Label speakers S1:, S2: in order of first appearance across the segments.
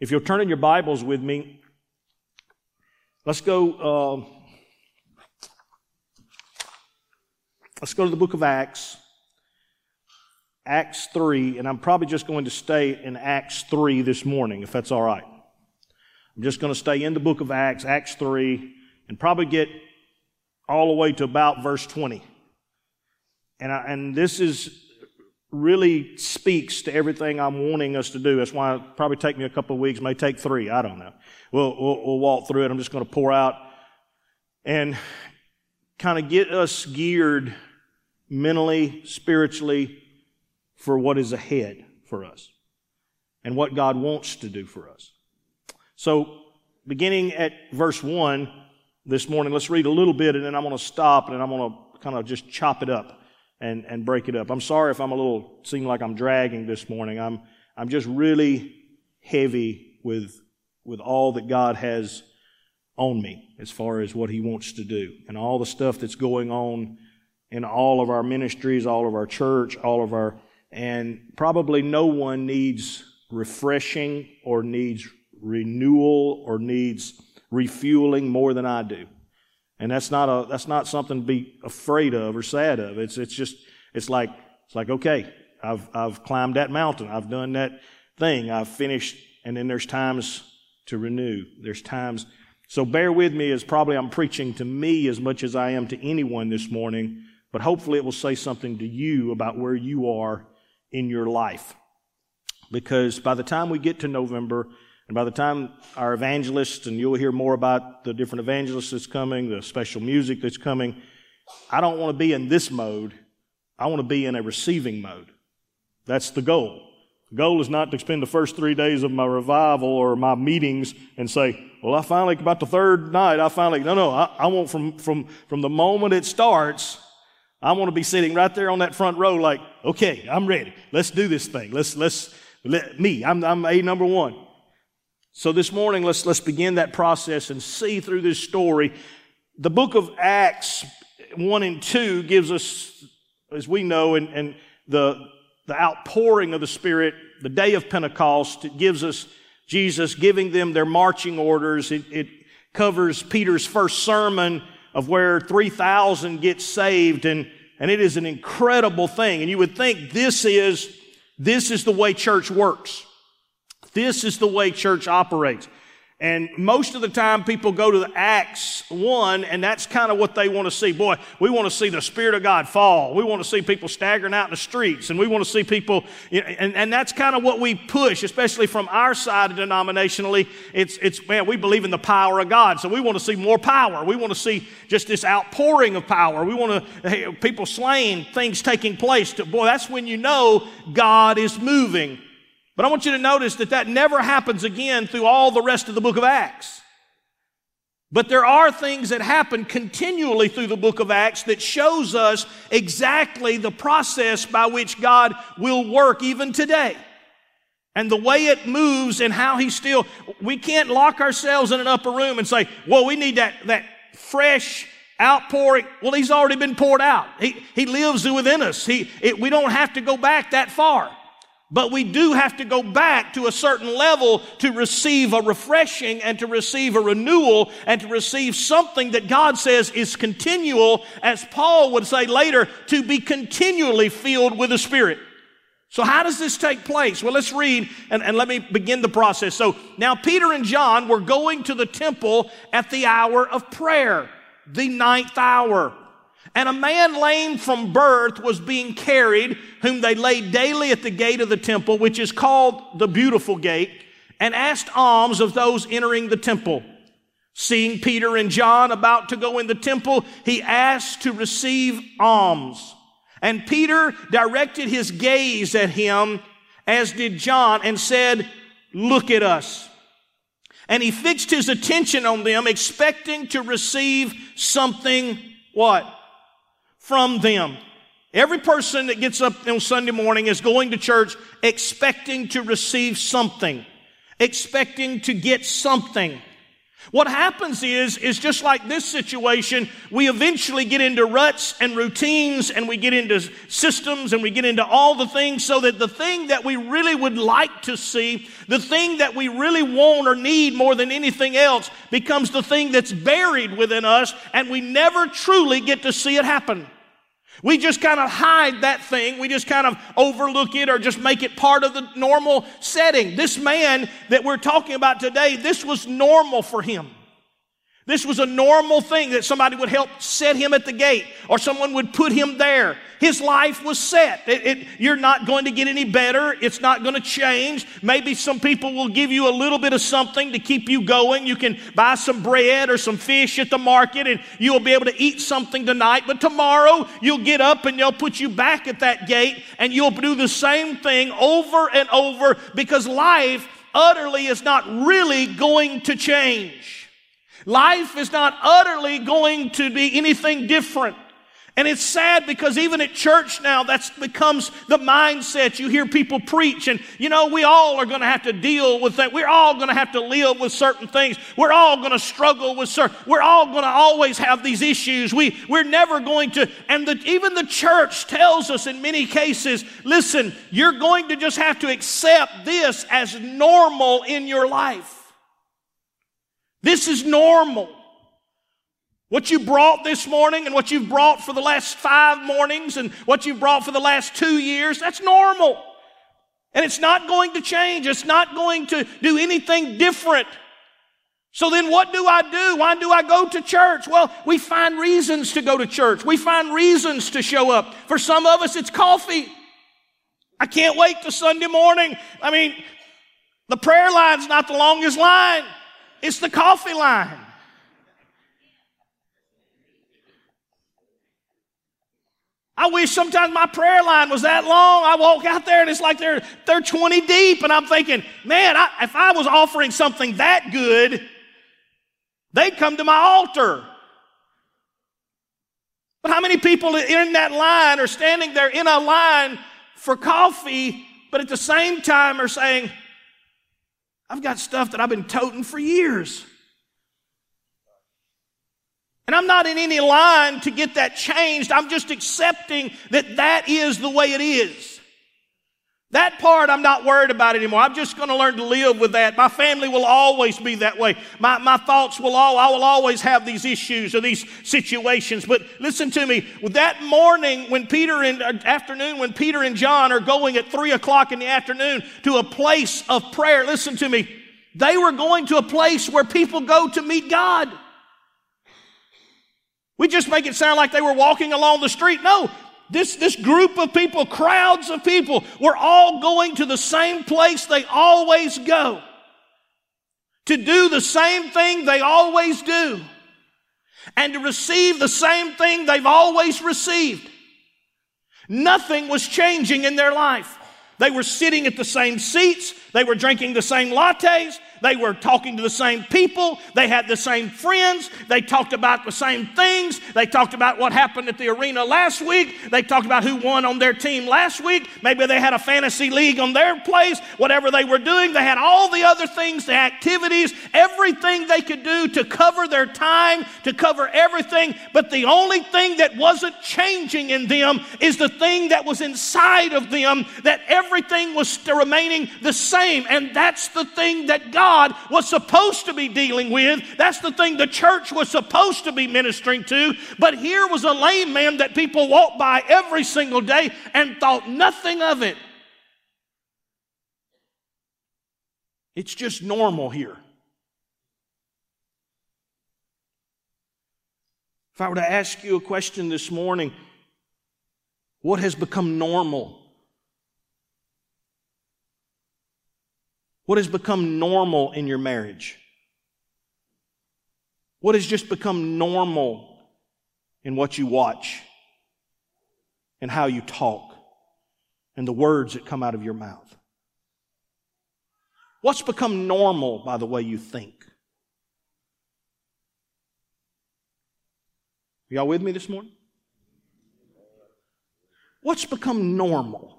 S1: If you'll turn in your Bibles with me, let's go. Uh, let's go to the book of Acts. Acts 3, and I'm probably just going to stay in Acts 3 this morning, if that's all right. I'm just going to stay in the book of Acts, Acts 3, and probably get all the way to about verse 20. And, I, and this is really speaks to everything I'm wanting us to do. That's why it probably take me a couple of weeks, may take three. I don't know. We'll, we'll, we'll walk through it. I'm just going to pour out and kind of get us geared mentally, spiritually for what is ahead for us and what God wants to do for us. So, beginning at verse 1 this morning, let's read a little bit and then I'm going to stop and I'm going to kind of just chop it up and, and break it up. I'm sorry if I'm a little, seem like I'm dragging this morning. I'm, I'm just really heavy with, with all that God has on me as far as what He wants to do and all the stuff that's going on in all of our ministries, all of our church, all of our, and probably no one needs refreshing or needs renewal or needs refueling more than I do. And that's not a, that's not something to be afraid of or sad of. It's, it's just, it's like, it's like, okay, I've, I've climbed that mountain. I've done that thing. I've finished. And then there's times to renew. There's times. So bear with me as probably I'm preaching to me as much as I am to anyone this morning, but hopefully it will say something to you about where you are in your life. Because by the time we get to November, and by the time our evangelists, and you'll hear more about the different evangelists that's coming, the special music that's coming, I don't want to be in this mode. I want to be in a receiving mode. That's the goal. The goal is not to spend the first three days of my revival or my meetings and say, well, I finally, about the third night, I finally, no, no, I, I want from, from, from the moment it starts, I want to be sitting right there on that front row like, okay, I'm ready. Let's do this thing. Let's, let's, let me, I'm, I'm A number one. So this morning, let's, let's begin that process and see through this story. The book of Acts 1 and 2 gives us, as we know, and, and the, the outpouring of the Spirit, the day of Pentecost, it gives us Jesus giving them their marching orders. It, it covers Peter's first sermon of where 3,000 get saved and, and it is an incredible thing. And you would think this is, this is the way church works. This is the way church operates. And most of the time people go to the Acts 1 and that's kind of what they want to see. Boy, we want to see the Spirit of God fall. We want to see people staggering out in the streets and we want to see people, you know, and, and that's kind of what we push, especially from our side denominationally. It's, it's, man, we believe in the power of God. So we want to see more power. We want to see just this outpouring of power. We want to, hey, people slain, things taking place. Boy, that's when you know God is moving. But I want you to notice that that never happens again through all the rest of the book of Acts. But there are things that happen continually through the book of Acts that shows us exactly the process by which God will work even today. And the way it moves and how he still, we can't lock ourselves in an upper room and say, well, we need that, that fresh outpouring. Well, he's already been poured out. He, he lives within us. He, it, we don't have to go back that far. But we do have to go back to a certain level to receive a refreshing and to receive a renewal and to receive something that God says is continual, as Paul would say later, to be continually filled with the Spirit. So how does this take place? Well, let's read and, and let me begin the process. So now Peter and John were going to the temple at the hour of prayer, the ninth hour. And a man lame from birth was being carried, whom they laid daily at the gate of the temple, which is called the beautiful gate, and asked alms of those entering the temple. Seeing Peter and John about to go in the temple, he asked to receive alms. And Peter directed his gaze at him, as did John, and said, Look at us. And he fixed his attention on them, expecting to receive something, what? From them. Every person that gets up on Sunday morning is going to church expecting to receive something, expecting to get something. What happens is, is just like this situation, we eventually get into ruts and routines and we get into systems and we get into all the things so that the thing that we really would like to see, the thing that we really want or need more than anything else becomes the thing that's buried within us and we never truly get to see it happen. We just kind of hide that thing. We just kind of overlook it or just make it part of the normal setting. This man that we're talking about today, this was normal for him. This was a normal thing that somebody would help set him at the gate or someone would put him there. His life was set. It, it, you're not going to get any better. It's not going to change. Maybe some people will give you a little bit of something to keep you going. You can buy some bread or some fish at the market and you'll be able to eat something tonight. But tomorrow you'll get up and they'll put you back at that gate and you'll do the same thing over and over because life utterly is not really going to change. Life is not utterly going to be anything different. And it's sad because even at church now, that becomes the mindset. You hear people preach, and you know, we all are going to have to deal with that. We're all going to have to live with certain things. We're all going to struggle with certain, we're all going to always have these issues. We, we're never going to, and the, even the church tells us in many cases listen, you're going to just have to accept this as normal in your life. This is normal. What you brought this morning and what you've brought for the last five mornings and what you've brought for the last two years, that's normal. And it's not going to change. It's not going to do anything different. So then what do I do? Why do I go to church? Well, we find reasons to go to church. We find reasons to show up. For some of us, it's coffee. I can't wait to Sunday morning. I mean, the prayer line's not the longest line. It's the coffee line. I wish sometimes my prayer line was that long. I walk out there and it's like they're, they're 20 deep, and I'm thinking, man, I, if I was offering something that good, they'd come to my altar. But how many people in that line are standing there in a line for coffee, but at the same time are saying, I've got stuff that I've been toting for years. And I'm not in any line to get that changed. I'm just accepting that that is the way it is. That part I'm not worried about anymore. I'm just going to learn to live with that. My family will always be that way. My, my thoughts will all, I will always have these issues or these situations. But listen to me. That morning when Peter and uh, afternoon when Peter and John are going at three o'clock in the afternoon to a place of prayer, listen to me. They were going to a place where people go to meet God. We just make it sound like they were walking along the street. No, this, this group of people, crowds of people, were all going to the same place they always go. To do the same thing they always do. And to receive the same thing they've always received. Nothing was changing in their life. They were sitting at the same seats. They were drinking the same lattes. They were talking to the same people. They had the same friends. They talked about the same things. They talked about what happened at the arena last week. They talked about who won on their team last week. Maybe they had a fantasy league on their place. Whatever they were doing, they had all the other things, the activities, everything they could do to cover their time, to cover everything. But the only thing that wasn't changing in them is the thing that was inside of them, that everything was remaining the same. And that's the thing that God God was supposed to be dealing with. That's the thing the church was supposed to be ministering to. But here was a lame man that people walked by every single day and thought nothing of it. It's just normal here. If I were to ask you a question this morning, what has become normal What has become normal in your marriage? What has just become normal in what you watch and how you talk and the words that come out of your mouth? What's become normal by the way you think? Are y'all with me this morning? What's become normal?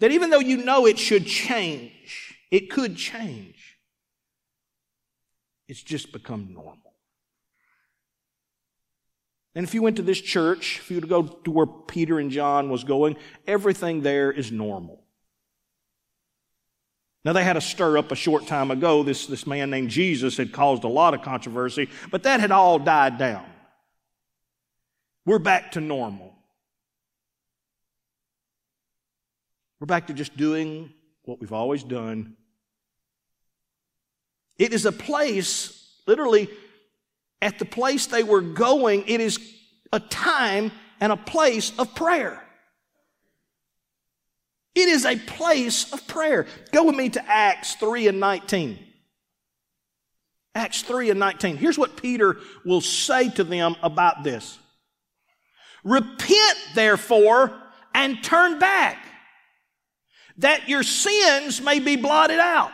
S1: That even though you know it should change, it could change. It's just become normal. And if you went to this church, if you were to go to where Peter and John was going, everything there is normal. Now, they had a stir up a short time ago. This, this man named Jesus had caused a lot of controversy, but that had all died down. We're back to normal. We're back to just doing what we've always done. It is a place, literally, at the place they were going, it is a time and a place of prayer. It is a place of prayer. Go with me to Acts 3 and 19. Acts 3 and 19. Here's what Peter will say to them about this. Repent, therefore, and turn back, that your sins may be blotted out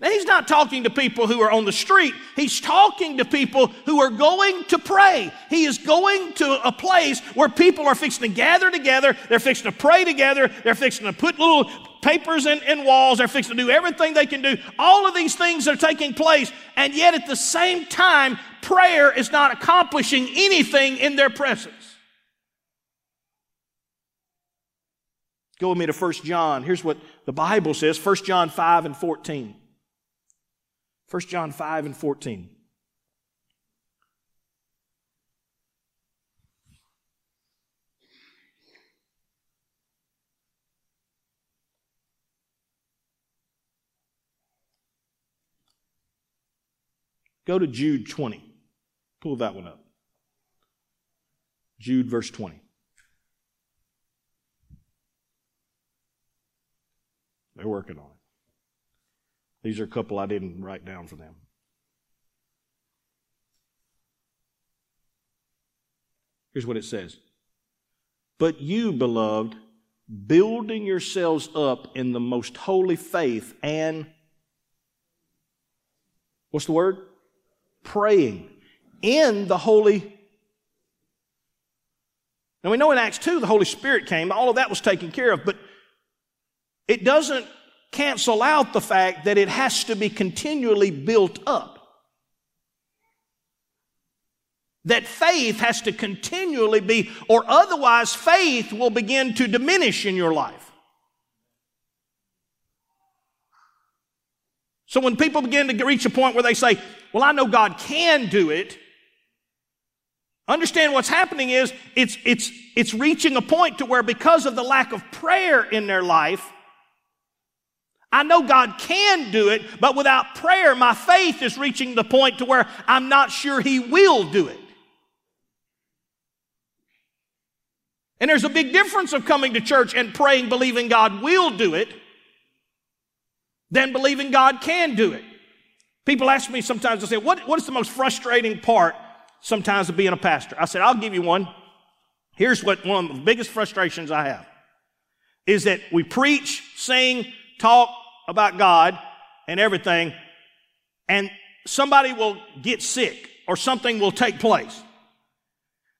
S1: now, he's not talking to people who are on the street. He's talking to people who are going to pray. He is going to a place where people are fixing to gather together. They're fixing to pray together. They're fixing to put little papers in, in walls. They're fixing to do everything they can do. All of these things are taking place. And yet, at the same time, prayer is not accomplishing anything in their presence. Go with me to 1 John. Here's what the Bible says 1 John 5 and 14. 1 John 5 and 14. Go to Jude 20. Pull that one up. Jude, verse 20. They're working on it. These are a couple I didn't write down for them. Here's what it says But you, beloved, building yourselves up in the most holy faith and what's the word? Praying in the holy. Now we know in Acts 2 the Holy Spirit came, all of that was taken care of, but it doesn't cancel out the fact that it has to be continually built up. That faith has to continually be, or otherwise faith will begin to diminish in your life. So when people begin to reach a point where they say, Well, I know God can do it, understand what's happening is it's, it's, it's reaching a point to where because of the lack of prayer in their life, I know God can do it, but without prayer, my faith is reaching the point to where I'm not sure He will do it. And there's a big difference of coming to church and praying, believing God will do it, than believing God can do it. People ask me sometimes, they say, what, what is the most frustrating part sometimes of being a pastor? I said, I'll give you one. Here's what one of the biggest frustrations I have is that we preach, sing, talk, about God and everything, and somebody will get sick or something will take place.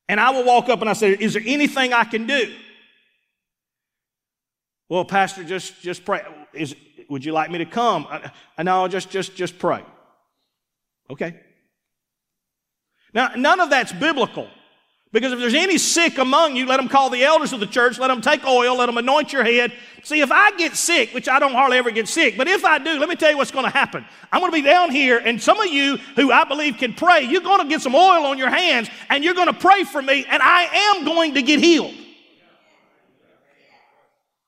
S1: And I will walk up and I say, Is there anything I can do? Well, Pastor, just, just pray. Is, would you like me to come? I, I know, just, just, just pray. Okay. Now, none of that's biblical. Because if there's any sick among you, let them call the elders of the church, let them take oil, let them anoint your head. See, if I get sick, which I don't hardly ever get sick, but if I do, let me tell you what's going to happen. I'm going to be down here, and some of you who I believe can pray, you're going to get some oil on your hands, and you're going to pray for me, and I am going to get healed.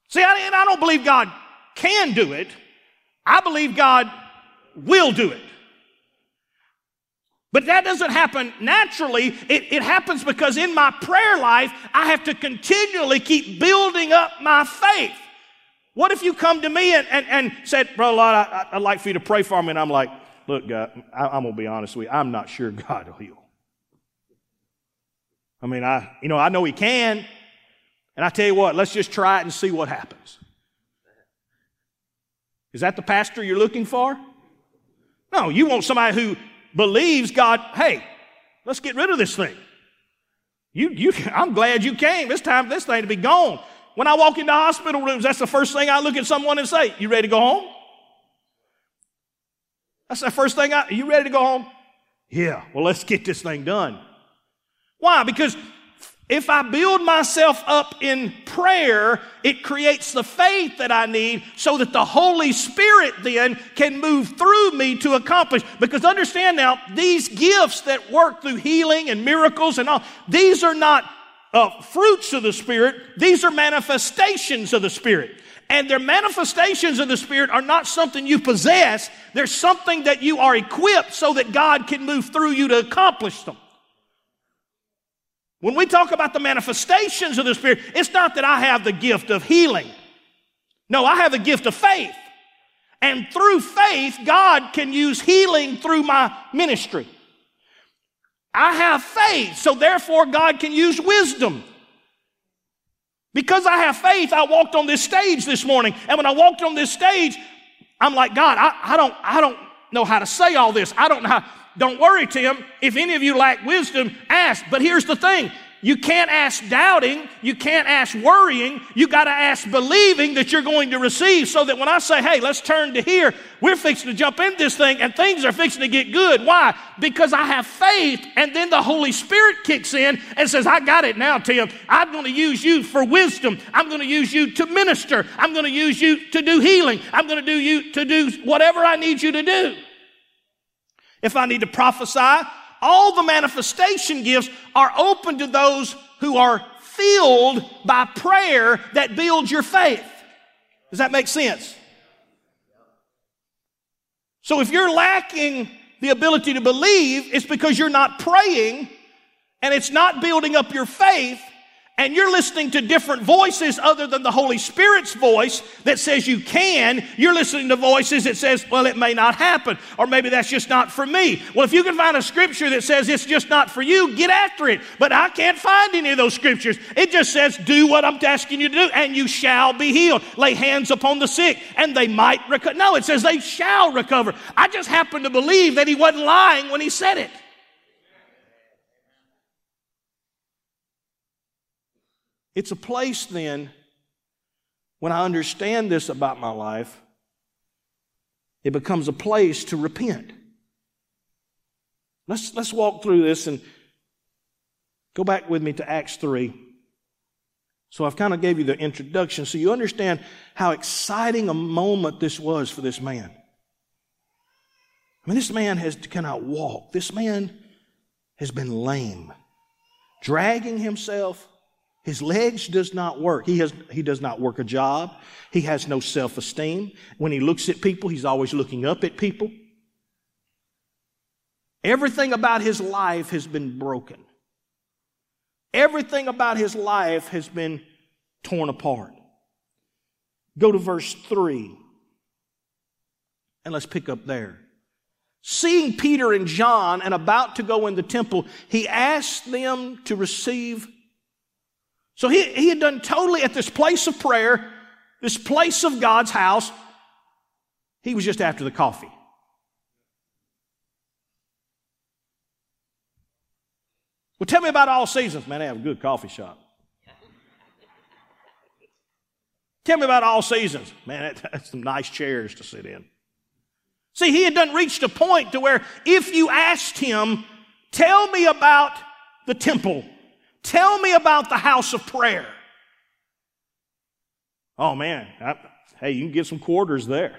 S1: See, I, I don't believe God can do it. I believe God will do it. But that doesn't happen naturally. It, it, happens because in my prayer life, I have to continually keep building up my faith. What if you come to me and, and, and said, Brother Lott, I, would like for you to pray for me? And I'm like, Look, God, I, I'm going to be honest with you. I'm not sure God will heal. I mean, I, you know, I know He can. And I tell you what, let's just try it and see what happens. Is that the pastor you're looking for? No, you want somebody who believes God, hey, let's get rid of this thing. You, you, I'm glad you came. It's time for this thing to be gone. When I walk into hospital rooms, that's the first thing I look at someone and say, You ready to go home? That's the first thing I, are you ready to go home? Yeah, well, let's get this thing done. Why? Because if I build myself up in prayer, it creates the faith that I need so that the Holy Spirit then can move through me to accomplish. Because understand now, these gifts that work through healing and miracles and all, these are not uh, fruits of the Spirit, these are manifestations of the Spirit. And their manifestations of the Spirit are not something you possess, they're something that you are equipped so that God can move through you to accomplish them. When we talk about the manifestations of the Spirit, it's not that I have the gift of healing. No, I have the gift of faith. And through faith, God can use healing through my ministry. I have faith, so therefore God can use wisdom. Because I have faith, I walked on this stage this morning. And when I walked on this stage, I'm like, God, I, I, don't, I don't know how to say all this. I don't know how. Don't worry, Tim. If any of you lack wisdom, ask. But here's the thing you can't ask doubting. You can't ask worrying. You got to ask believing that you're going to receive so that when I say, hey, let's turn to here, we're fixing to jump in this thing and things are fixing to get good. Why? Because I have faith and then the Holy Spirit kicks in and says, I got it now, Tim. I'm going to use you for wisdom. I'm going to use you to minister. I'm going to use you to do healing. I'm going to do you to do whatever I need you to do. If I need to prophesy, all the manifestation gifts are open to those who are filled by prayer that builds your faith. Does that make sense? So if you're lacking the ability to believe, it's because you're not praying and it's not building up your faith and you're listening to different voices other than the Holy Spirit's voice that says you can, you're listening to voices that says, well, it may not happen, or maybe that's just not for me. Well, if you can find a scripture that says it's just not for you, get after it. But I can't find any of those scriptures. It just says, do what I'm asking you to do, and you shall be healed. Lay hands upon the sick, and they might recover. No, it says they shall recover. I just happen to believe that he wasn't lying when he said it. It's a place then, when I understand this about my life, it becomes a place to repent. Let's, let's walk through this and go back with me to Acts 3. So I've kind of gave you the introduction so you understand how exciting a moment this was for this man. I mean, this man has cannot walk. This man has been lame, dragging himself his legs does not work. He, has, he does not work a job. He has no self-esteem. When he looks at people, he's always looking up at people. Everything about his life has been broken. Everything about his life has been torn apart. Go to verse 3. And let's pick up there. Seeing Peter and John and about to go in the temple, he asked them to receive so he, he had done totally at this place of prayer, this place of God's house. He was just after the coffee. Well, tell me about all seasons. Man, they have a good coffee shop. Tell me about all seasons. Man, that's some nice chairs to sit in. See, he had done reached a point to where if you asked him, tell me about the temple, Tell me about the house of prayer. Oh man, I, hey, you can get some quarters there.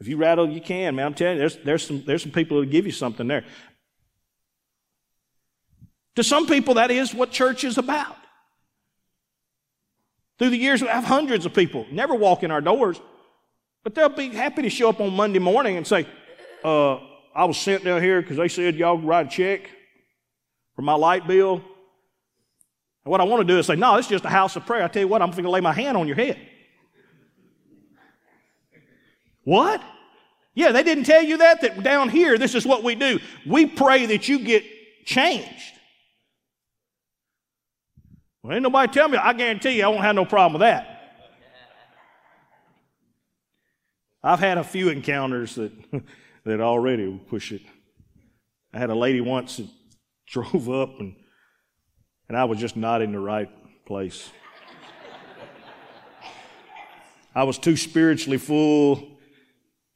S1: If you rattle, you can, man. I'm telling you, there's, there's, some, there's some people that will give you something there. To some people, that is what church is about. Through the years, we have hundreds of people never walk in our doors, but they'll be happy to show up on Monday morning and say, uh, I was sent down here because they said y'all write a check for my light bill. And what I want to do is say, no, it's just a house of prayer. I tell you what, I'm going to lay my hand on your head. What? Yeah, they didn't tell you that, that down here, this is what we do. We pray that you get changed. Well, ain't nobody tell me. I guarantee you I won't have no problem with that. I've had a few encounters that, that already push it. I had a lady once that drove up and and I was just not in the right place. I was too spiritually full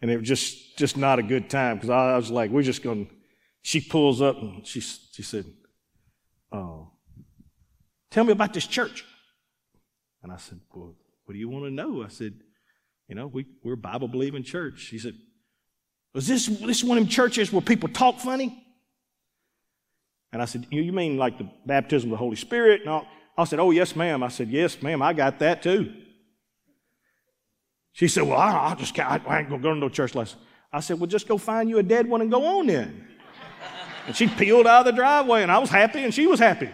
S1: And it was just, just not a good time because I, I was like, we're just to, she pulls up and she, she said, oh, tell me about this church. And I said, well, what do you want to know? I said, you know, we, we're a Bible believing church. She said, was this, this one of them churches where people talk funny? And I said, you, mean like the baptism of the Holy Spirit? No. I said, oh, yes, ma'am. I said, yes, ma'am, I got that too. She said, well, I, will just, I, I ain't going to go to no church lesson. I said, well, just go find you a dead one and go on then. And she peeled out of the driveway, and I was happy, and she was happy.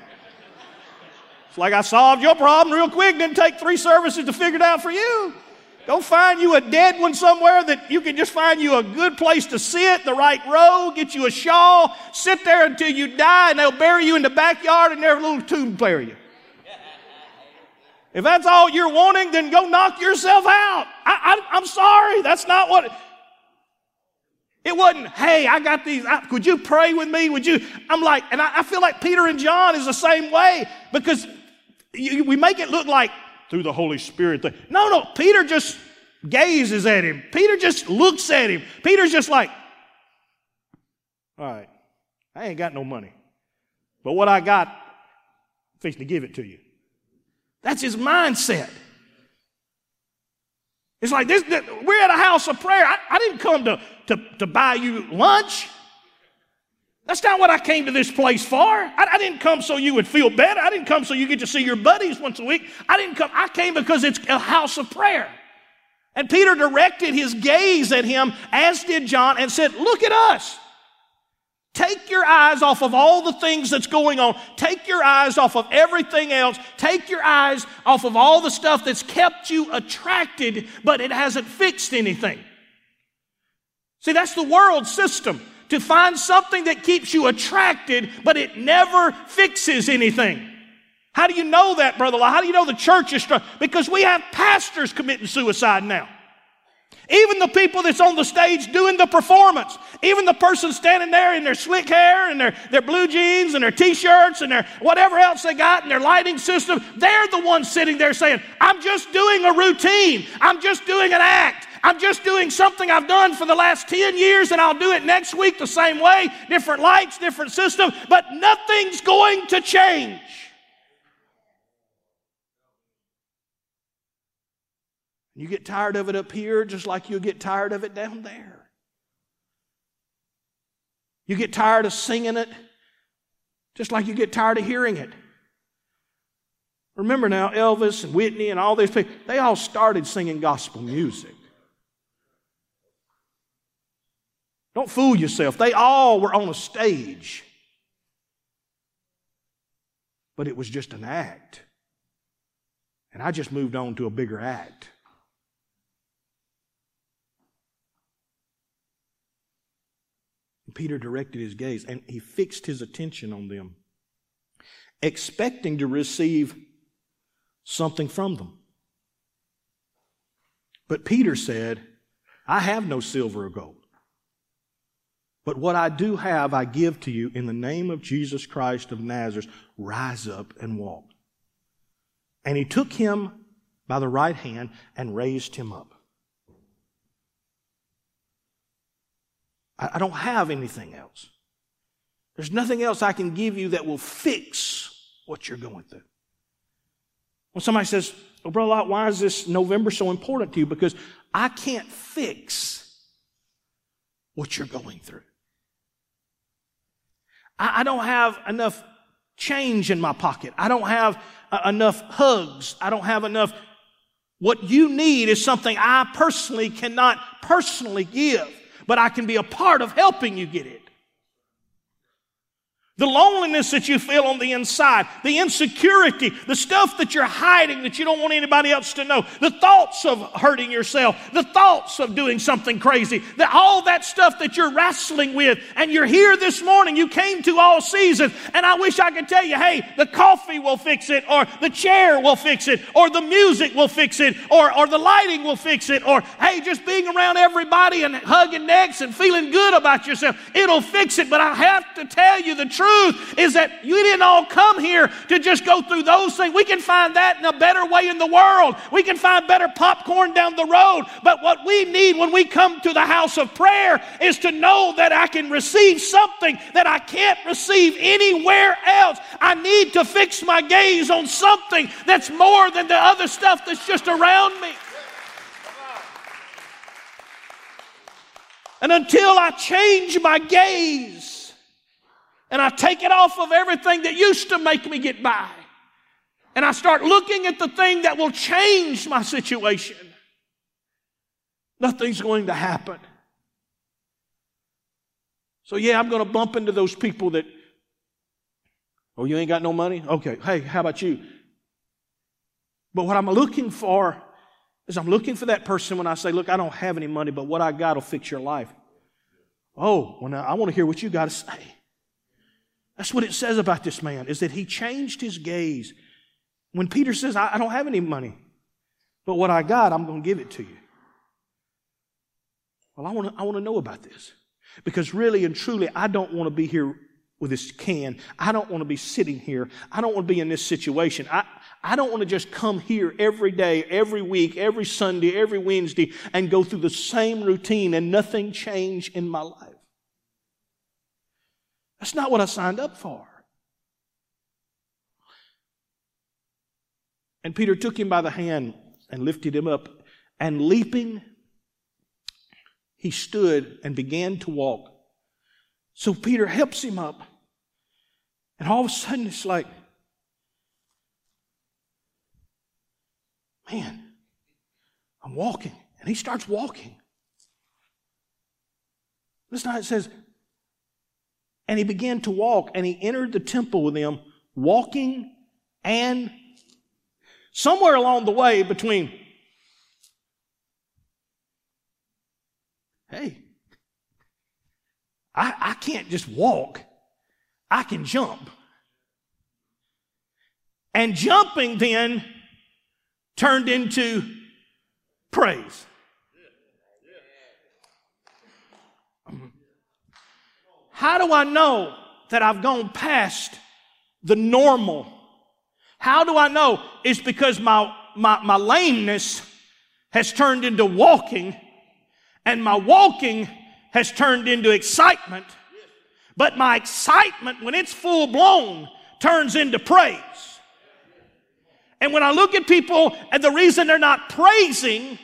S1: It's like I solved your problem real quick. Didn't take three services to figure it out for you. Go find you a dead one somewhere that you can just find you a good place to sit, the right row, get you a shawl, sit there until you die, and they'll bury you in the backyard and their little tomb bury you. If that's all you're wanting, then go knock yourself out. I, am sorry, that's not what. It, it wasn't, hey, I got these. I, could you pray with me? Would you? I'm like, and I, I feel like Peter and John is the same way because you, we make it look like through the Holy Spirit thing. No, no, Peter just gazes at him. Peter just looks at him. Peter's just like, all right, I ain't got no money. But what I got, I'm fixing to give it to you. That's his mindset. It's like this, we're at a house of prayer. I, I didn't come to, to, to buy you lunch. That's not what I came to this place for. I, I, didn't come so you would feel better. I didn't come so you get to see your buddies once a week. I didn't come, I came because it's a house of prayer. And Peter directed his gaze at him, as did John, and said, Look at us. Take your eyes off of all the things that's going on. Take your eyes off of everything else. Take your eyes off of all the stuff that's kept you attracted, but it hasn't fixed anything. See, that's the world system. To find something that keeps you attracted, but it never fixes anything. How do you know that, Brother? How do you know the church is struggling? Because we have pastors committing suicide now. Even the people that's on the stage doing the performance, even the person standing there in their slick hair and their, their blue jeans and their t-shirts and their whatever else they got and their lighting system, they're the ones sitting there saying, I'm just doing a routine. I'm just doing an act. I'm just doing something I've done for the last 10 years and I'll do it next week the same way. Different lights, different system, but nothing's going to change. You get tired of it up here just like you'll get tired of it down there. You get tired of singing it just like you get tired of hearing it. Remember now, Elvis and Whitney and all these people, they all started singing gospel music. Don't fool yourself. They all were on a stage. But it was just an act. And I just moved on to a bigger act. Peter directed his gaze and he fixed his attention on them, expecting to receive something from them. But Peter said, I have no silver or gold. But what I do have, I give to you in the name of Jesus Christ of Nazareth. Rise up and walk. And he took him by the right hand and raised him up. I don't have anything else. There's nothing else I can give you that will fix what you're going through. When somebody says, Oh, Brother Lot, why is this November so important to you? Because I can't fix what you're going through. I, I don't have enough change in my pocket. I don't have uh, enough hugs. I don't have enough. What you need is something I personally cannot personally give but I can be a part of helping you get it. The loneliness that you feel on the inside, the insecurity, the stuff that you're hiding that you don't want anybody else to know, the thoughts of hurting yourself, the thoughts of doing something crazy, the, all that stuff that you're wrestling with. And you're here this morning, you came to all season, and I wish I could tell you, hey, the coffee will fix it, or the chair will fix it, or the music will fix it, or, or the lighting will fix it, or hey, just being around everybody and hugging necks and feeling good about yourself, it'll fix it. But I have to tell you the truth truth is that you didn't all come here to just go through those things. We can find that in a better way in the world. We can find better popcorn down the road. But what we need when we come to the house of prayer is to know that I can receive something that I can't receive anywhere else. I need to fix my gaze on something that's more than the other stuff that's just around me. And until I change my gaze and I take it off of everything that used to make me get by, and I start looking at the thing that will change my situation, nothing's going to happen. So, yeah, I'm going to bump into those people that, oh, you ain't got no money? Okay, hey, how about you? But what I'm looking for is I'm looking for that person when I say, Look, I don't have any money, but what I got will fix your life. Oh, well, now I want to hear what you got to say. That's what it says about this man, is that he changed his gaze. When Peter says, I, I don't have any money, but what I got, I'm going to give it to you. Well, I want to, I know about this. Because really and truly, I don't want to be here with this can. I don't want to be sitting here. I don't want to be in this situation. I, I don't want to just come here every day, every week, every Sunday, every Wednesday, and go through the same routine and nothing change in my life. That's not what I signed up for. And Peter took him by the hand and lifted him up, and leaping, he stood and began to walk. So Peter helps him up, and all of a sudden it's like, man, I'm walking. And he starts walking. This night it says, and he began to walk, and he entered the temple with them, walking and somewhere along the way between, hey, I, I can't just walk, I can jump. And jumping then turned into praise. How do I know that I've gone past the normal? How do I know? It's because my, my, my lameness has turned into walking, and my walking has turned into excitement. But my excitement, when it's full blown, turns into praise. And when I look at people and the reason they're not praising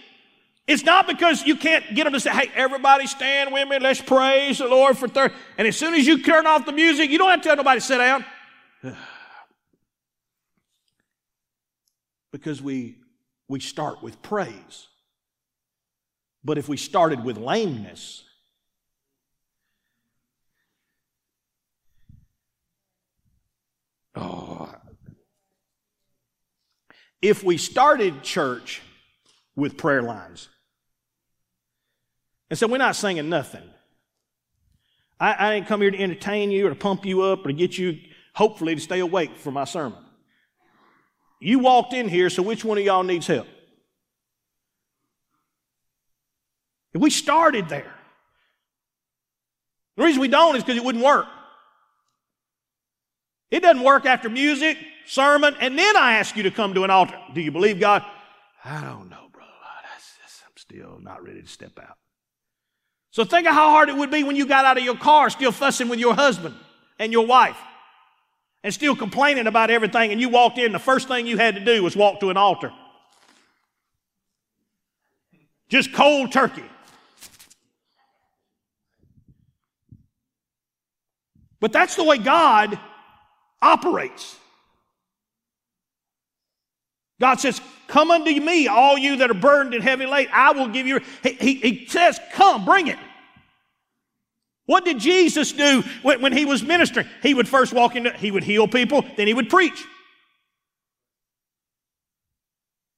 S1: it's not because you can't get them to say, hey, everybody stand with me, let's praise the Lord for 30. And as soon as you turn off the music, you don't have to tell nobody to sit down. because we, we start with praise. But if we started with lameness, oh, if we started church with prayer lines, and so we're not singing nothing. I, I ain't come here to entertain you or to pump you up or to get you, hopefully, to stay awake for my sermon. You walked in here, so which one of y'all needs help? If we started there, the reason we don't is because it wouldn't work. It doesn't work after music, sermon, and then I ask you to come to an altar. Do you believe God? I don't know, brother. I'm still not ready to step out. So think of how hard it would be when you got out of your car still fussing with your husband and your wife and still complaining about everything and you walked in, the first thing you had to do was walk to an altar. Just cold turkey. But that's the way God operates. God says, Come unto me, all you that are burdened and heavy laden. I will give you. He, he, he says, Come, bring it. What did Jesus do when, when he was ministering? He would first walk into, he would heal people, then he would preach.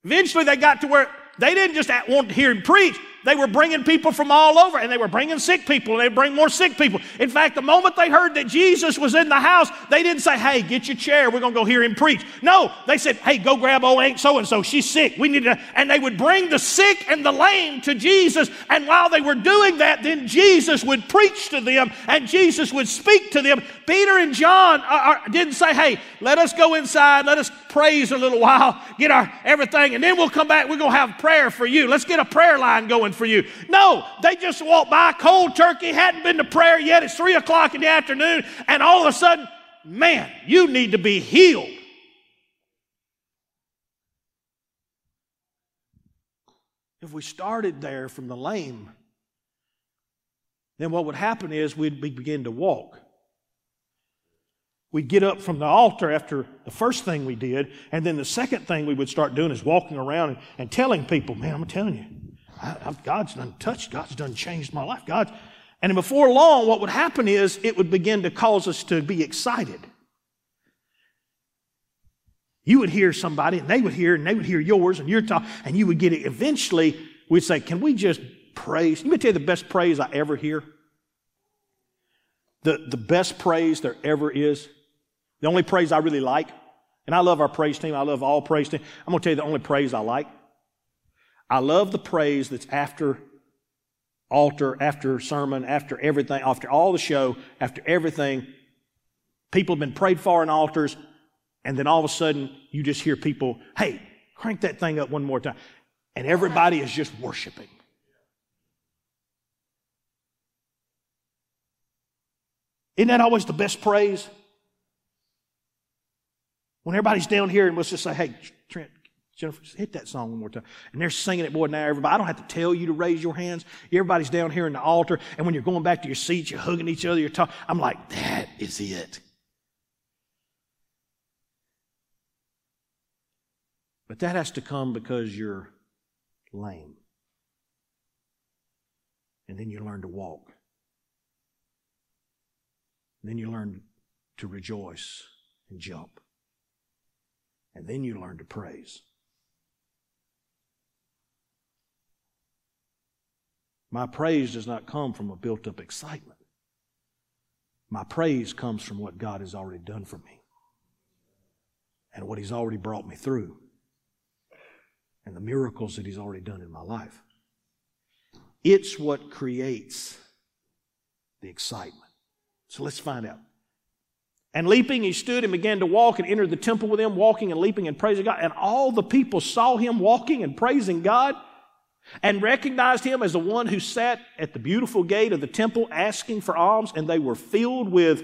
S1: Eventually, they got to where they didn't just want to hear him preach, They were bringing people from all over, and they were bringing sick people, and they bring more sick people. In fact, the moment they heard that Jesus was in the house, they didn't say, Hey, get your chair, we're going to go hear him preach. No, they said, Hey, go grab old Aunt so and so, she's sick. We need to, and they would bring the sick and the lame to Jesus, and while they were doing that, then Jesus would preach to them, and Jesus would speak to them. Peter and John are, are, didn't say, Hey, let us go inside, let us praise a little while, get our everything, and then we'll come back, we're going to have prayer for you. Let's get a prayer line going for you. No, they just walked by cold turkey, hadn't been to prayer yet. It's three o'clock in the afternoon, and all of a sudden, man, you need to be healed. If we started there from the lame, then what would happen is we'd begin to walk. We'd get up from the altar after the first thing we did, and then the second thing we would start doing is walking around and, and telling people, man, I'm telling you, I, God's done touched, God's done changed my life. God, and before long, what would happen is it would begin to cause us to be excited. You would hear somebody, and they would hear, and they would hear yours, and your talk, and you would get it. Eventually, we'd say, Can we just praise? Let me tell you the best praise I ever hear. The, the best praise there ever is. The only praise I really like, and I love our praise team, I love all praise team. I'm going to tell you the only praise I like I love the praise that's after altar, after sermon, after everything, after all the show, after everything. People have been prayed for in altars, and then all of a sudden you just hear people, hey, crank that thing up one more time. And everybody is just worshiping. Isn't that always the best praise? When everybody's down here and let's just say, hey, Trent, Jennifer, hit that song one more time. And they're singing it, boy, now everybody. I don't have to tell you to raise your hands. Everybody's down here in the altar, and when you're going back to your seats, you're hugging each other, you're talking. I'm like, that is it. But that has to come because you're lame. And then you learn to walk. And then you learn to rejoice and jump. And then you learn to praise. My praise does not come from a built up excitement. My praise comes from what God has already done for me and what He's already brought me through and the miracles that He's already done in my life. It's what creates the excitement. So let's find out. And leaping, he stood and began to walk and entered the temple with them, walking and leaping and praising God. And all the people saw him walking and praising God and recognized him as the one who sat at the beautiful gate of the temple asking for alms, and they were filled with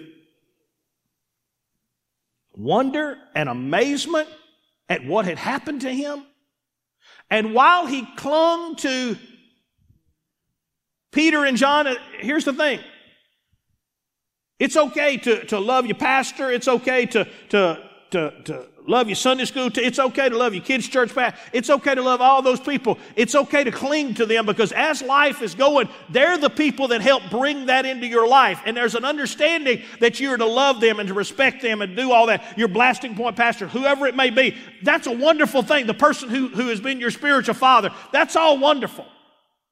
S1: wonder and amazement at what had happened to him. And while he clung to Peter and John, here's the thing. It's okay to, to love your pastor. It's okay to, to, to, to love your Sunday school. It's okay to love your kids' church path. It's okay to love all those people. It's okay to cling to them because as life is going, they're the people that help bring that into your life. And there's an understanding that you're to love them and to respect them and do all that. Your blasting point pastor, whoever it may be, that's a wonderful thing. The person who, who has been your spiritual father, that's all wonderful.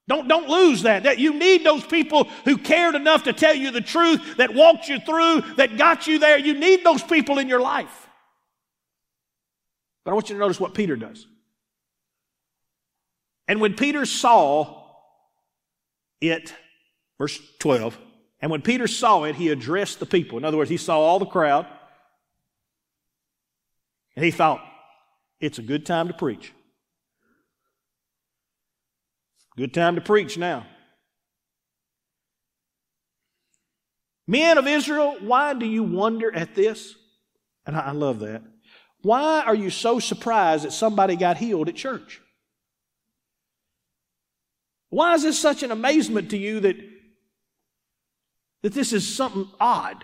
S1: Don't, don't lose that. that. You need those people who cared enough to tell you the truth, that walked you through, that got you there. You need those people in your life. But I want you to notice what Peter does. And when Peter saw it, verse 12, and when Peter saw it, he addressed the people. In other words, he saw all the crowd, and he thought, it's a good time to preach. Good time to preach now. Men of Israel, why do you wonder at this? And I love that. Why are you so surprised that somebody got healed at church? Why is this such an amazement to you that, that this is something odd?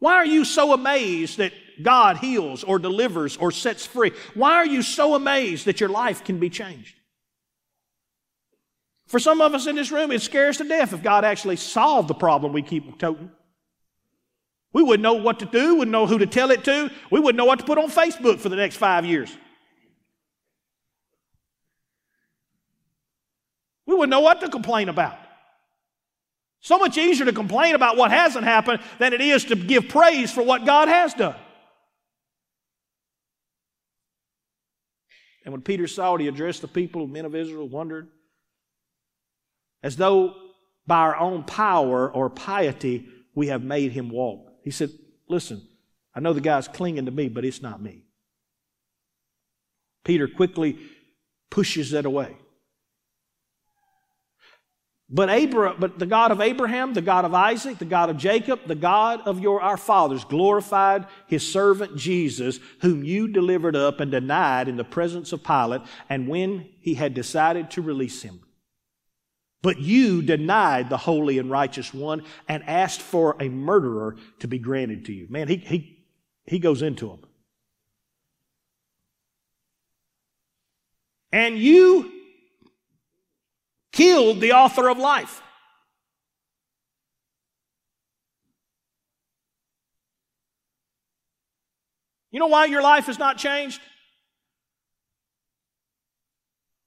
S1: Why are you so amazed that God heals or delivers or sets free? Why are you so amazed that your life can be changed? For some of us in this room, it scares to death if God actually solved the problem we keep toting. We wouldn't know what to do, we wouldn't know who to tell it to. We wouldn't know what to put on Facebook for the next five years. We wouldn't know what to complain about. So much easier to complain about what hasn't happened than it is to give praise for what God has done. And when Peter saw it, he addressed the people, men of Israel, wondered, as though by our own power or piety we have made him walk. He said, Listen, I know the guy's clinging to me, but it's not me. Peter quickly pushes that away. But, Abraham, but the God of Abraham, the God of Isaac, the God of Jacob, the God of your, our fathers glorified his servant Jesus, whom you delivered up and denied in the presence of Pilate, and when he had decided to release him. But you denied the holy and righteous one and asked for a murderer to be granted to you. Man, he, he, he goes into them. And you killed the author of life. You know why your life has not changed?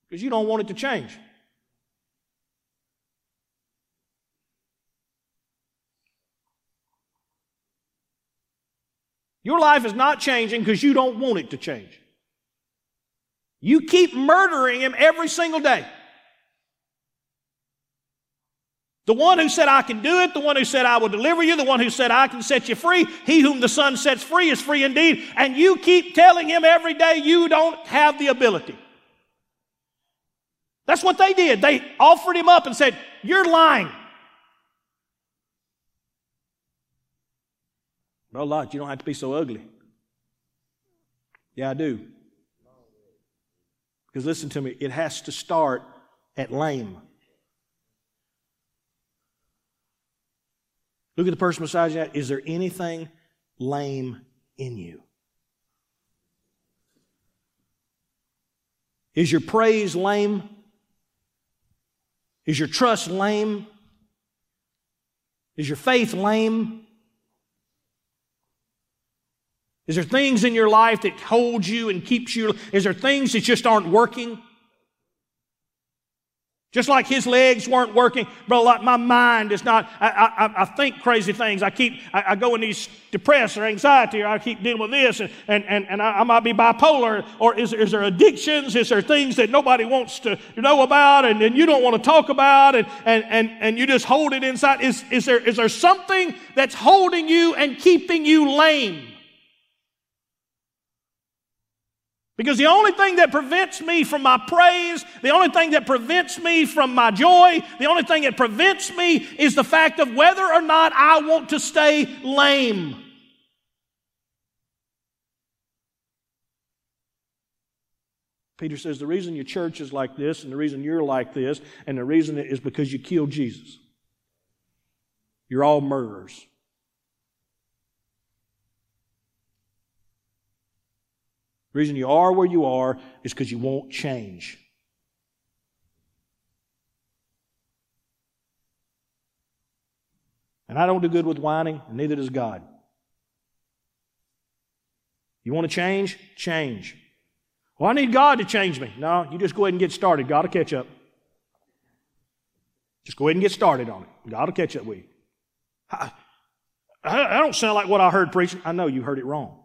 S1: Because you don't want it to change. Your life is not changing because you don't want it to change. You keep murdering him every single day. The one who said, I can do it, the one who said, I will deliver you, the one who said, I can set you free, he whom the Son sets free is free indeed. And you keep telling him every day you don't have the ability. That's what they did. They offered him up and said, You're lying. Well, Lot, you don't have to be so ugly. Yeah, I do. Because listen to me, it has to start at lame. Look at the person beside you. Is there anything lame in you? Is your praise lame? Is your trust lame? Is your faith lame? Is there things in your life that hold you and keeps you? Is there things that just aren't working? Just like his legs weren't working, but like my mind is not, I, I, I think crazy things. I keep, I, I, go in these depressed or anxiety, or I keep dealing with this, and, and, and, and I, I might be bipolar, or is, is there addictions? Is there things that nobody wants to know about and, and you don't want to talk about, and, and, and, and you just hold it inside? Is, is, there, is there something that's holding you and keeping you lame? Because the only thing that prevents me from my praise, the only thing that prevents me from my joy, the only thing that prevents me is the fact of whether or not I want to stay lame. Peter says the reason your church is like this, and the reason you're like this, and the reason is because you killed Jesus. You're all murderers. The reason you are where you are is because you won't change. And I don't do good with whining, and neither does God. You want to change? Change. Well, I need God to change me. No, you just go ahead and get started. God will catch up. Just go ahead and get started on it. God will catch up with you. I, I don't sound like what I heard preaching. I know you heard it wrong.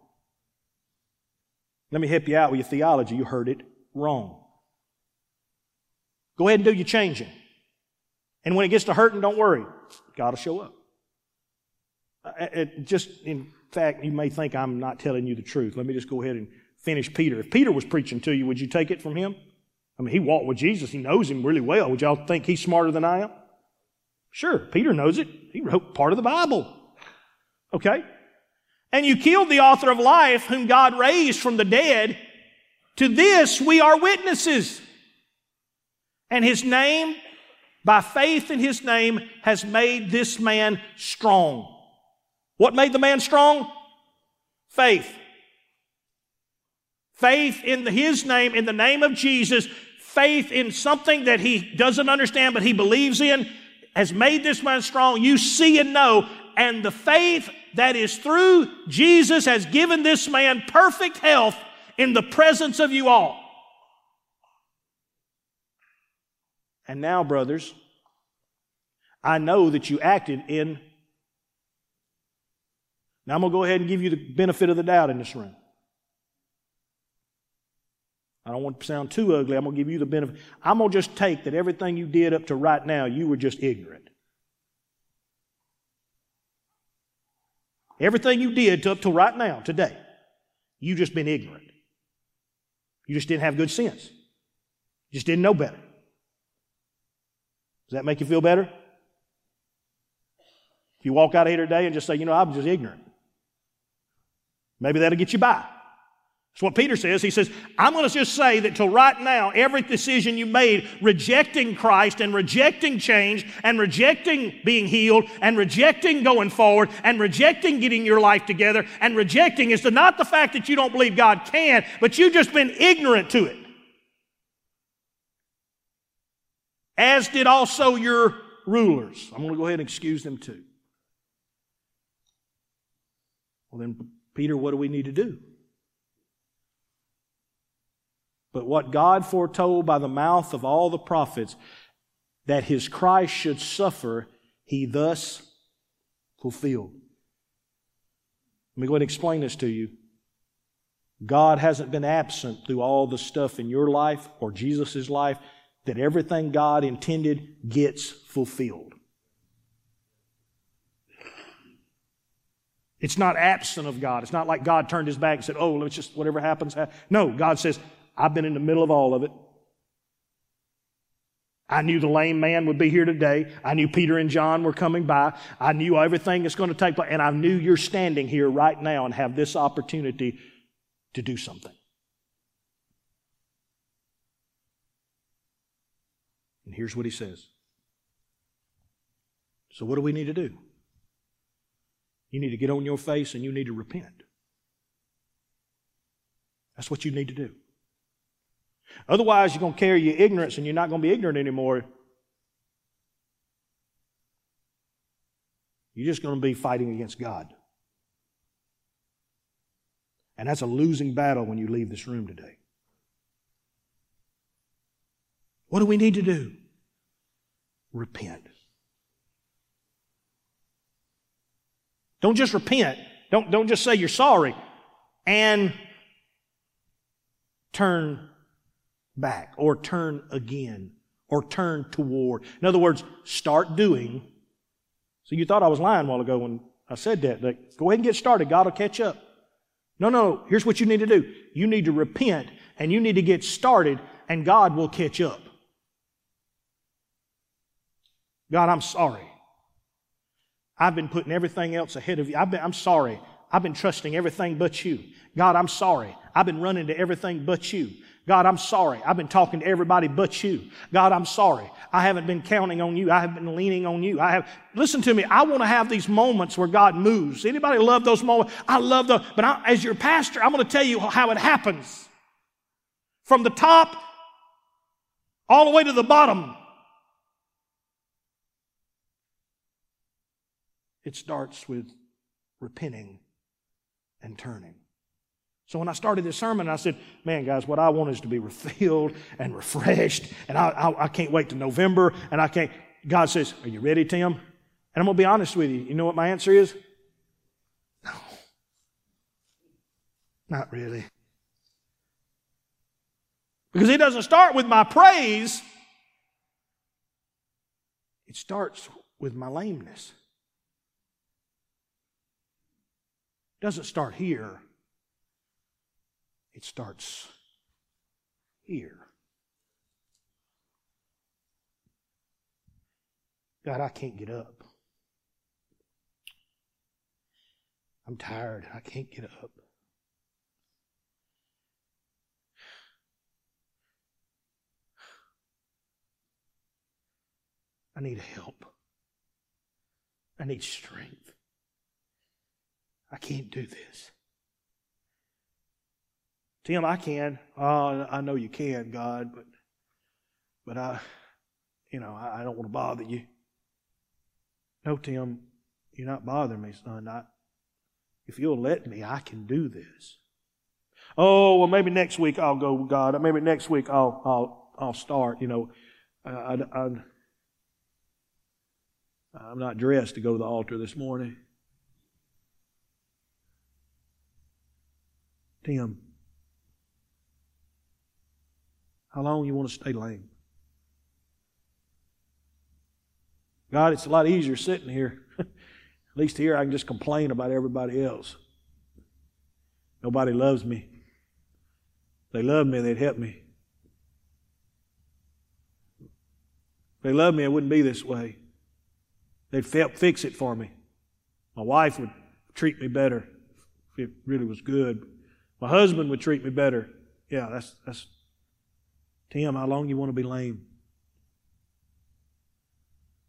S1: Let me help you out with your theology. You heard it wrong. Go ahead and do your changing. And when it gets to hurting, don't worry. God will show up. It just, in fact, you may think I'm not telling you the truth. Let me just go ahead and finish Peter. If Peter was preaching to you, would you take it from him? I mean, he walked with Jesus. He knows him really well. Would y'all think he's smarter than I am? Sure, Peter knows it. He wrote part of the Bible. Okay? And you killed the author of life, whom God raised from the dead. To this we are witnesses. And his name, by faith in his name, has made this man strong. What made the man strong? Faith. Faith in his name, in the name of Jesus, faith in something that he doesn't understand but he believes in, has made this man strong. You see and know. And the faith that is through Jesus has given this man perfect health in the presence of you all. And now, brothers, I know that you acted in. Now, I'm going to go ahead and give you the benefit of the doubt in this room. I don't want to sound too ugly. I'm going to give you the benefit. I'm going to just take that everything you did up to right now, you were just ignorant. Everything you did up to right now, today, you just been ignorant. You just didn't have good sense. You just didn't know better. Does that make you feel better? If you walk out of here today and just say, you know, I'm just ignorant, maybe that'll get you by. That's what Peter says. He says, I'm going to just say that till right now, every decision you made rejecting Christ and rejecting change and rejecting being healed and rejecting going forward and rejecting getting your life together and rejecting is not the fact that you don't believe God can, but you've just been ignorant to it. As did also your rulers. I'm going to go ahead and excuse them too. Well, then, Peter, what do we need to do? But what God foretold by the mouth of all the prophets, that his Christ should suffer, he thus fulfilled. Let me go ahead and explain this to you. God hasn't been absent through all the stuff in your life or Jesus' life, that everything God intended gets fulfilled. It's not absent of God. It's not like God turned his back and said, oh, let's just, whatever happens. No, God says, I've been in the middle of all of it. I knew the lame man would be here today. I knew Peter and John were coming by. I knew everything that's going to take place. And I knew you're standing here right now and have this opportunity to do something. And here's what he says. So, what do we need to do? You need to get on your face and you need to repent. That's what you need to do. Otherwise, you're going to carry your ignorance and you're not going to be ignorant anymore. You're just going to be fighting against God. And that's a losing battle when you leave this room today. What do we need to do? Repent. Don't just repent. Don't, don't just say you're sorry and turn back or turn again or turn toward. In other words, start doing. So you thought I was lying a while ago when I said that. Like, go ahead and get started. God will catch up. No, no, here's what you need to do. You need to repent and you need to get started and God will catch up. God, I'm sorry. I've been putting everything else ahead of you. I've been, I'm sorry. I've been trusting everything but you. God, I'm sorry. I've been running to everything but you. God, I'm sorry. I've been talking to everybody but you. God, I'm sorry. I haven't been counting on you. I have been leaning on you. I have, listen to me. I want to have these moments where God moves. Anybody love those moments? I love those. But I, as your pastor, I'm going to tell you how it happens. From the top all the way to the bottom. It starts with repenting and turning. So when I started this sermon, I said, man, guys, what I want is to be refilled and refreshed. And I, I, I can't wait to November. And I can't. God says, are you ready, Tim? And I'm going to be honest with you. You know what my answer is? No. Not really. Because it doesn't start with my praise. It starts with my lameness. It doesn't start here. It starts here. God, I can't get up. I'm tired. I can't get up. I need help. I need strength. I can't do this. Tim, I can. Oh, I know you can, God, but but I, you know, I, I don't want to bother you. No, Tim, you're not bothering me, son. I, if you'll let me, I can do this. Oh, well, maybe next week I'll go, God. Maybe next week I'll I'll I'll start. You know,
S2: I, I, I'm not dressed to go to the altar this morning. Tim, how long you want to stay lame? God, it's a lot easier sitting here. At least here I can just complain about everybody else. Nobody loves me. If they love me, they'd help me. If they love me, it wouldn't be this way. They'd fix it for me. My wife would treat me better if it really was good. My husband would treat me better. Yeah, that's that's Tim, how long you want to be lame?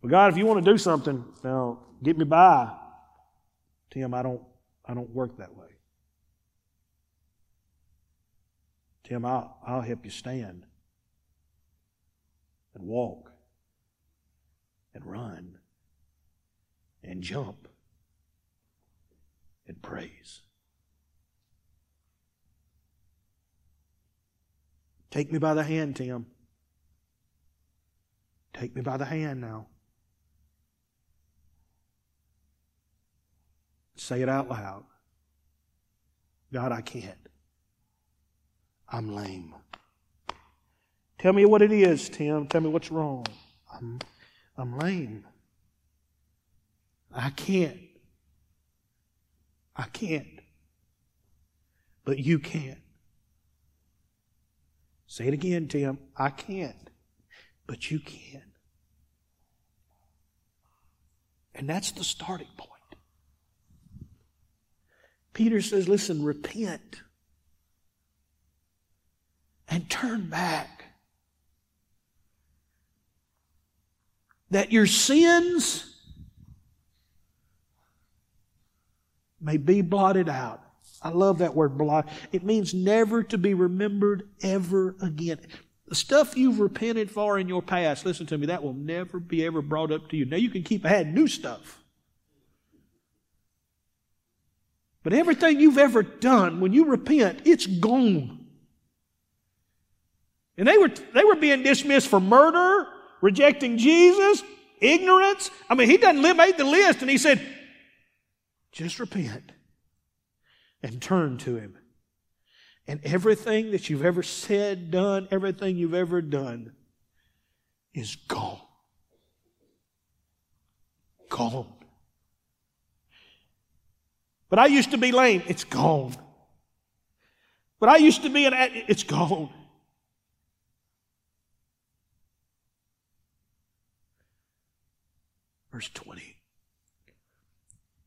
S2: Well, God, if you want to do something, now get me by. Tim, I don't I don't work that way. Tim, I'll, I'll help you stand and walk and run and jump and praise. Take me by the hand, Tim. Take me by the hand now. Say it out loud. God, I can't. I'm lame. Tell me what it is, Tim. Tell me what's wrong. I'm, I'm lame. I can't. I can't. But you can. Say it again, Tim. I can't. But you can. And that's the starting point. Peter says, listen, repent and turn back. That your sins may be blotted out. I love that word blot. It means never to be remembered ever again. The stuff you've repented for in your past, listen to me, that will never be ever brought up to you. Now you can keep adding new stuff. But everything you've ever done, when you repent, it's gone. And they were, they were being dismissed for murder, rejecting Jesus, ignorance. I mean, he doesn't made the list and he said, just repent and turn to him. And everything that you've ever said, done, everything you've ever done is gone. Gone. But I used to be lame. It's gone. But I used to be an, it's gone. Verse 20.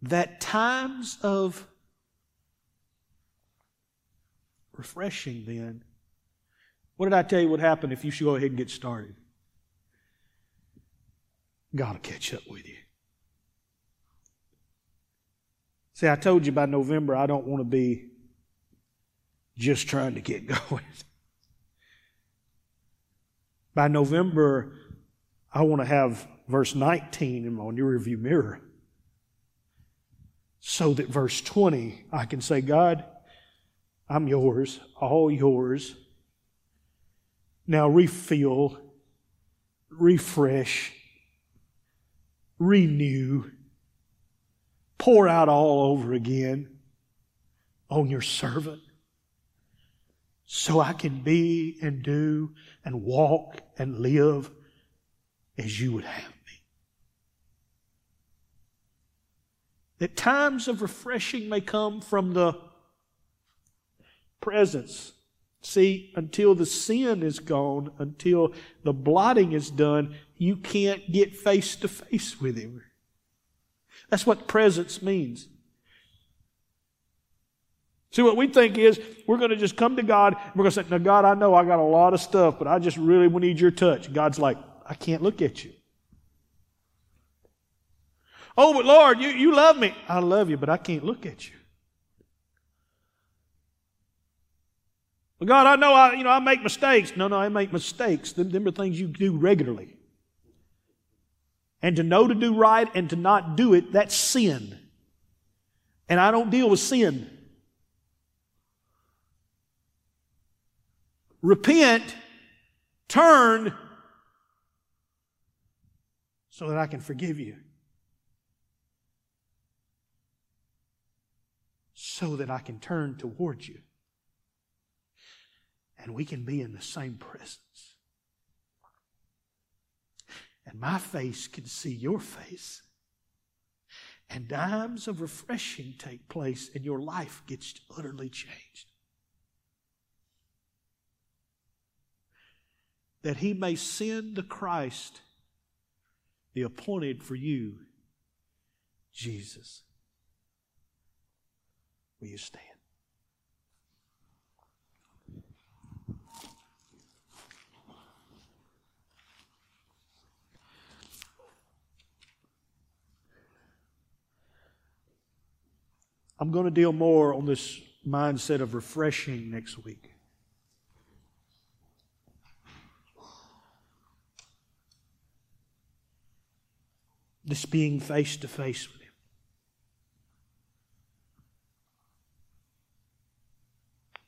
S2: That times of refreshing then. What did I tell you would happen if you should go ahead and get started? God will catch up with you. See, I told you by November I don't want to be just trying to get going. by November, I want to have verse 19 in my new review mirror so that verse 20 I can say, God, I'm yours, all yours. Now refill, refresh, renew, pour out all over again on your servant so I can be and do and walk and live as you would have me. That times of refreshing may come from the presence. See, until the sin is gone, until the blotting is done, you can't get face to face with Him. That's what presence means. See, what we think is we're going to just come to God we're going to say, Now, God, I know I got a lot of stuff, but I just really need your touch. God's like, I can't look at you. Oh, but Lord, you, you love me. I love you, but I can't look at you. Well, God, I know I, you know, I make mistakes. No, no, I make mistakes. Them, them are things you do regularly. And to know to do right and to not do it, that's sin. And I don't deal with sin. Repent, turn, so that I can forgive you. So that I can turn towards you. And we can be in the same presence. And my face can see your face. And times of refreshing take place, and your life gets utterly changed. That he may send the Christ the appointed for you, Jesus. Will you stand? I'm going to deal more on this mindset of refreshing next week. This being face to face with Him.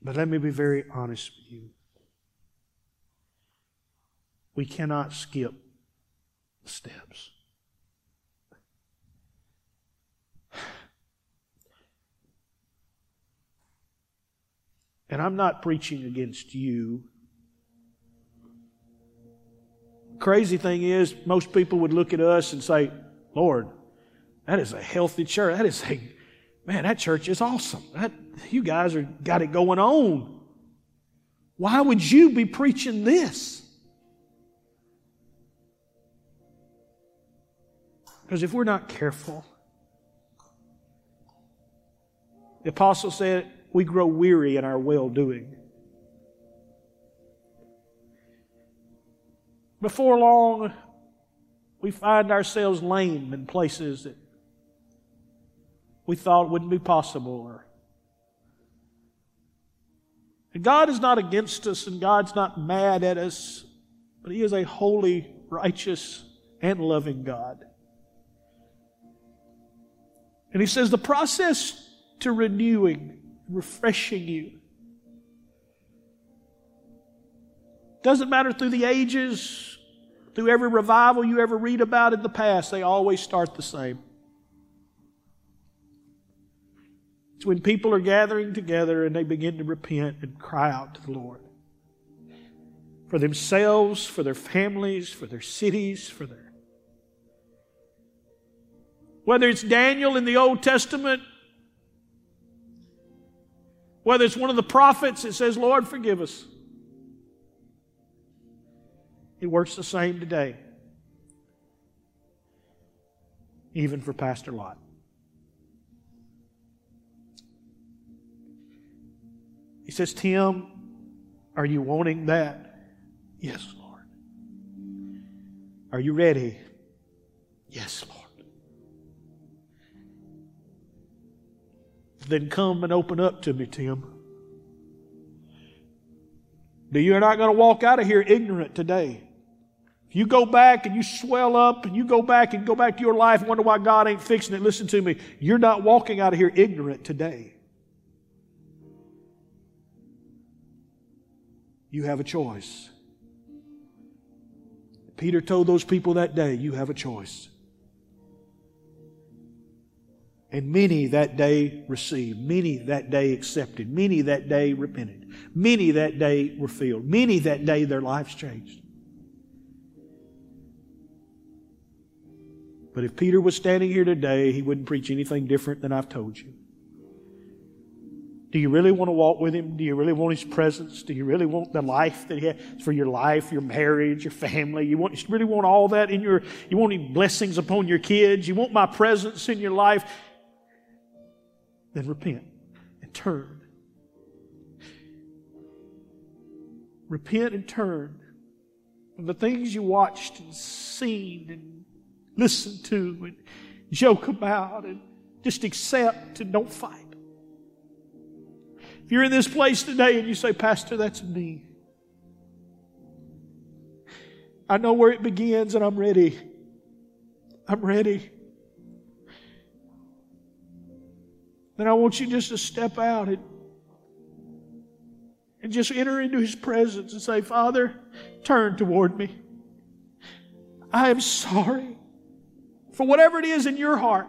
S2: But let me be very honest with you. We cannot skip the steps. And I'm not preaching against you. Crazy thing is, most people would look at us and say, Lord, that is a healthy church. That is a, man, that church is awesome. That, you guys are got it going on. Why would you be preaching this? Because if we're not careful, the apostle said, we grow weary in our well doing. Before long, we find ourselves lame in places that we thought wouldn't be possible. And God is not against us and God's not mad at us, but He is a holy, righteous, and loving God. And He says the process to renewing, refreshing you, doesn't matter through the ages, through every revival you ever read about in the past, they always start the same. It's when people are gathering together and they begin to repent and cry out to the Lord for themselves, for their families, for their cities, for their. Whether it's Daniel in the Old Testament, whether it's one of the prophets that says, Lord, forgive us. It works the same today, even for Pastor Lot. He says, Tim, are you wanting that? Yes, Lord. Are you ready? Yes, Lord. Then come and open up to me, Tim. You're not going to walk out of here ignorant today. If you go back and you swell up and you go back and go back to your life and wonder why God ain't fixing it, listen to me. You're not walking out of here ignorant today. You have a choice. Peter told those people that day, You have a choice. And many that day received, many that day accepted, many that day repented, many that day were filled, many that day their lives changed. But if Peter was standing here today, he wouldn't preach anything different than I've told you. Do you really want to walk with him? Do you really want his presence? Do you really want the life that he has for your life, your marriage, your family? You want you really want all that in your you want blessings upon your kids? You want my presence in your life? Then repent and turn. Repent and turn from the things you watched and seen and listened to and joke about and just accept and don't fight. If you're in this place today and you say, Pastor, that's me. I know where it begins and I'm ready. I'm ready. Then I want you just to step out and, and just enter into His presence and say, Father, turn toward me. I am sorry. for whatever it is in your heart.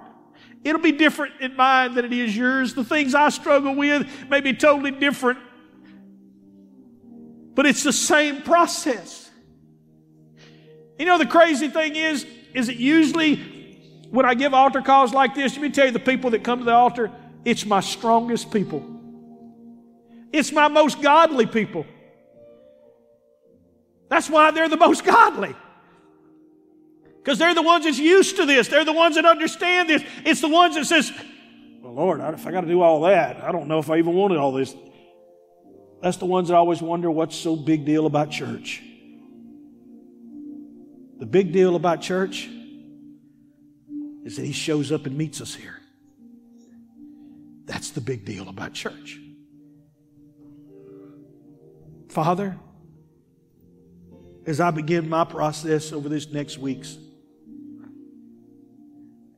S2: It'll be different in mine than it is yours. The things I struggle with may be totally different, but it's the same process. You know, the crazy thing is, is it usually when I give altar calls like this, let me tell you the people that come to the altar, it's my strongest people. It's my most godly people. That's why they're the most godly. Because they're the ones that's used to this. They're the ones that understand this. It's the ones that says, well, Lord, if I got to do all that, I don't know if I even wanted all this. That's the ones that always wonder what's so big deal about church. The big deal about church is that he shows up and meets us here. That's the big deal about church. Father, as I begin my process over this next week's,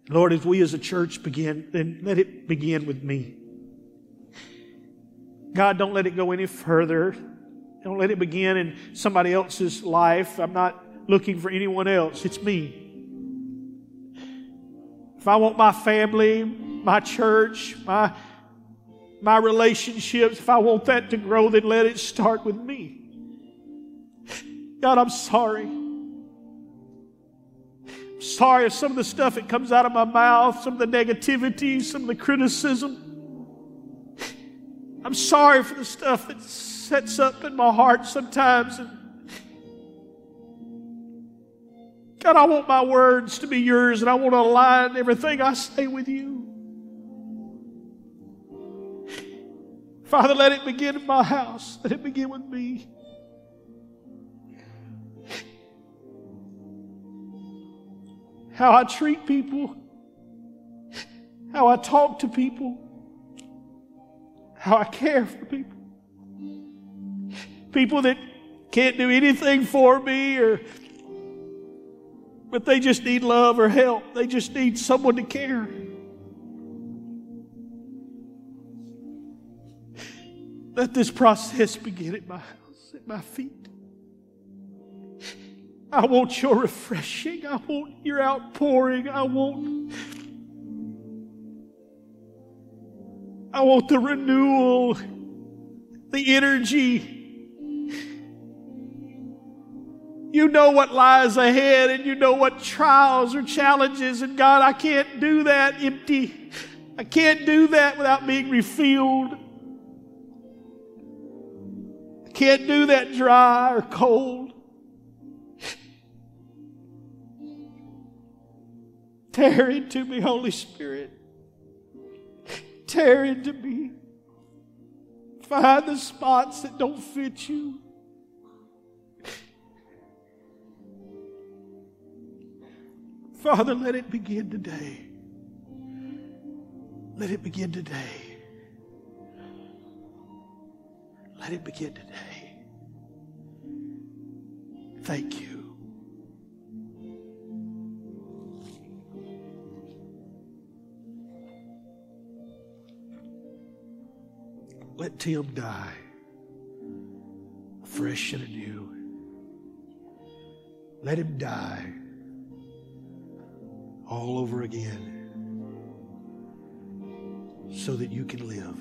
S2: Lord, as we as a church begin, then let it begin with me. God, don't let it go any further. Don't let it begin in somebody else's life. I'm not looking for anyone else. It's me. If I want my family, my church, my, my relationships, if I want that to grow, then let it start with me. God, I'm sorry. I'm sorry if some of the stuff that comes out of my mouth, some of the negativity, some of the criticism. I'm sorry for the stuff that sets up in my heart sometimes. And God, I want my words to be yours and I want to align everything I say with you. Father, let it begin in my house. Let it begin with me. How I treat people, how I talk to people, how I care for people. People that can't do anything for me or but they just need love or help. They just need someone to care. Let this process begin at my house, at my feet. I want your refreshing. I want your outpouring. I want I want the renewal, the energy You know what lies ahead and you know what trials or challenges. And God, I can't do that empty. I can't do that without being refilled. Can't do that dry or cold. Tear into me, Holy Spirit. Tear into me. Find the spots that don't fit you. Father, let it begin today. Let it begin today. Let it begin today. Thank you. Let Tim die fresh and anew. Let him die all over again so that you can live.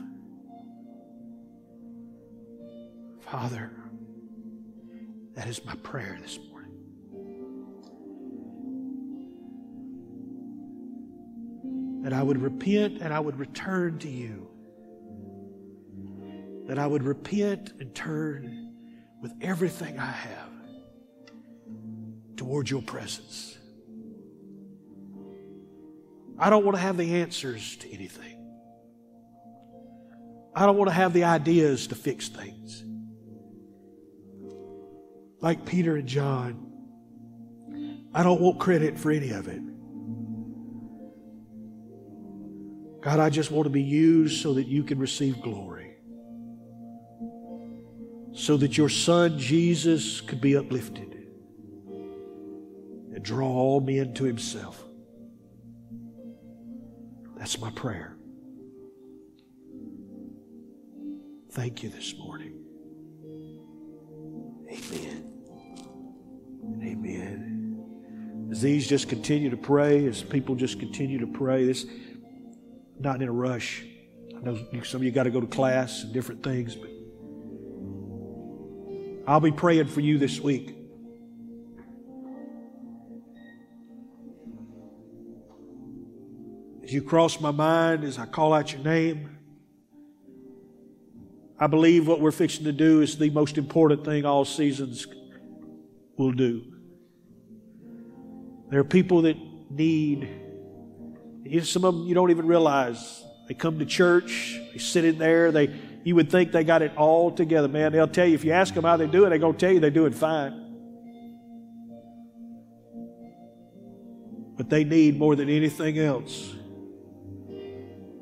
S2: Father, that is my prayer this morning. That I would repent and I would return to you. That I would repent and turn with everything I have towards your presence. I don't want to have the answers to anything. I don't want to have the ideas to fix things. Like Peter and John, I don't want credit for any of it. God, I just want to be used so that you can receive glory. So that your son Jesus could be uplifted and draw all men to himself. That's my prayer. Thank you this morning. Amen. Amen. As these just continue to pray, as people just continue to pray, this not in a rush. I know some of you got to go to class and different things, but I'll be praying for you this week. As you cross my mind, as I call out your name, I believe what we're fixing to do is the most important thing all seasons will do. There are people that need, some of them you don't even realize. They come to church, they sit in there, they you would think they got it all together, man. They'll tell you if you ask them how they do it, they're going to tell you they do it fine. But they need more than anything else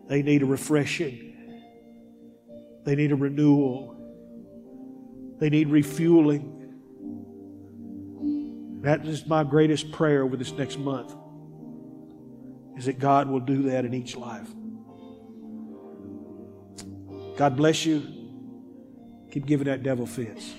S2: they need a refreshing. They need a renewal. They need refueling. That is my greatest prayer over this next month. Is that God will do that in each life. God bless you. Keep giving that devil fits.